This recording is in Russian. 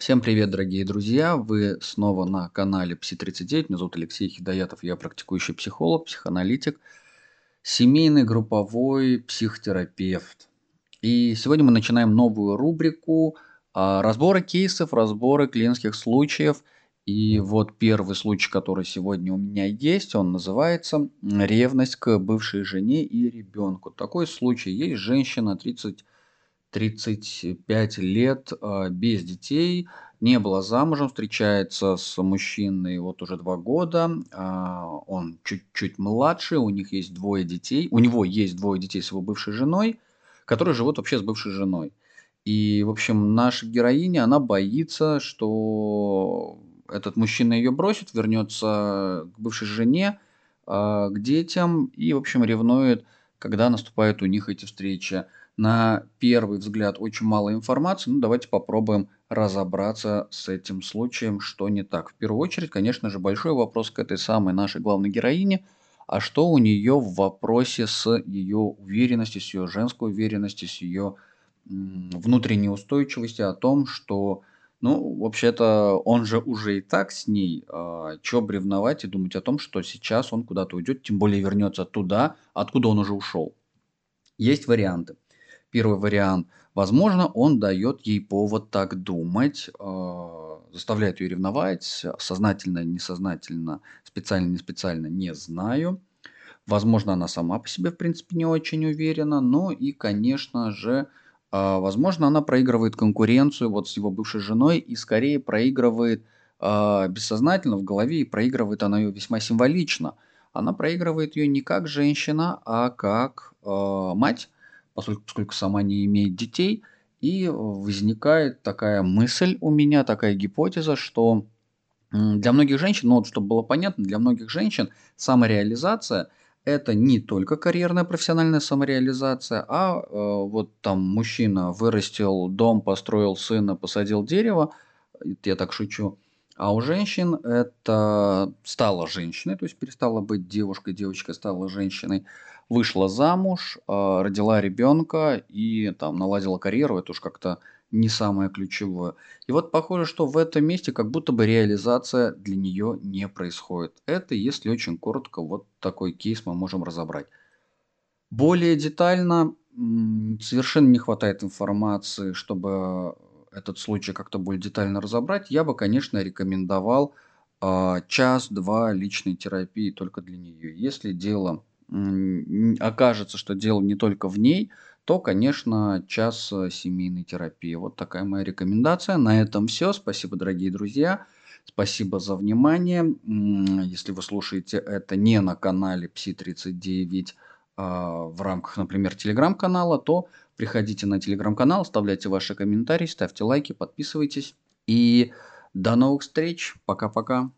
Всем привет, дорогие друзья! Вы снова на канале Пси-39. Меня зовут Алексей Хидоятов, я практикующий психолог, психоаналитик, семейный групповой психотерапевт. И сегодня мы начинаем новую рубрику а, разборы кейсов, разборы клиентских случаев. И вот первый случай, который сегодня у меня есть, он называется «Ревность к бывшей жене и ребенку». Такой случай. Есть женщина 30 35 лет а, без детей, не была замужем, встречается с мужчиной вот уже два года, а, он чуть-чуть младше, у них есть двое детей, у него есть двое детей с его бывшей женой, которые живут вообще с бывшей женой. И, в общем, наша героиня, она боится, что этот мужчина ее бросит, вернется к бывшей жене, а, к детям и, в общем, ревнует, когда наступают у них эти встречи на первый взгляд очень мало информации, ну давайте попробуем разобраться с этим случаем, что не так. В первую очередь, конечно же, большой вопрос к этой самой нашей главной героине, а что у нее в вопросе с ее уверенностью, с ее женской уверенностью, с ее внутренней устойчивостью о том, что, ну, вообще-то он же уже и так с ней, а, чё бревновать и думать о том, что сейчас он куда-то уйдет, тем более вернется туда, откуда он уже ушел. Есть варианты. Первый вариант. Возможно, он дает ей повод так думать, э, заставляет ее ревновать, сознательно, несознательно, специально, не специально, не знаю. Возможно, она сама по себе, в принципе, не очень уверена. Но и, конечно же, э, возможно, она проигрывает конкуренцию вот с его бывшей женой и скорее проигрывает э, бессознательно в голове, и проигрывает она ее весьма символично. Она проигрывает ее не как женщина, а как мать поскольку, поскольку сама не имеет детей. И возникает такая мысль у меня, такая гипотеза, что для многих женщин, ну вот чтобы было понятно, для многих женщин самореализация – это не только карьерная профессиональная самореализация, а э, вот там мужчина вырастил дом, построил сына, посадил дерево, я так шучу, а у женщин это стала женщиной, то есть перестала быть девушкой, девочка стала женщиной – вышла замуж, а, родила ребенка и там наладила карьеру, это уж как-то не самое ключевое. И вот похоже, что в этом месте как будто бы реализация для нее не происходит. Это, если очень коротко, вот такой кейс мы можем разобрать. Более детально совершенно не хватает информации, чтобы этот случай как-то более детально разобрать. Я бы, конечно, рекомендовал э, час-два личной терапии только для нее. Если дело окажется, что дело не только в ней, то, конечно, час э, семейной терапии. Вот такая моя рекомендация. На этом все. Спасибо, дорогие друзья. Спасибо за внимание. Если вы слушаете это не на канале Пси39 а в рамках, например, телеграм-канала, то приходите на телеграм-канал, оставляйте ваши комментарии, ставьте лайки, подписывайтесь. И до новых встреч. Пока-пока.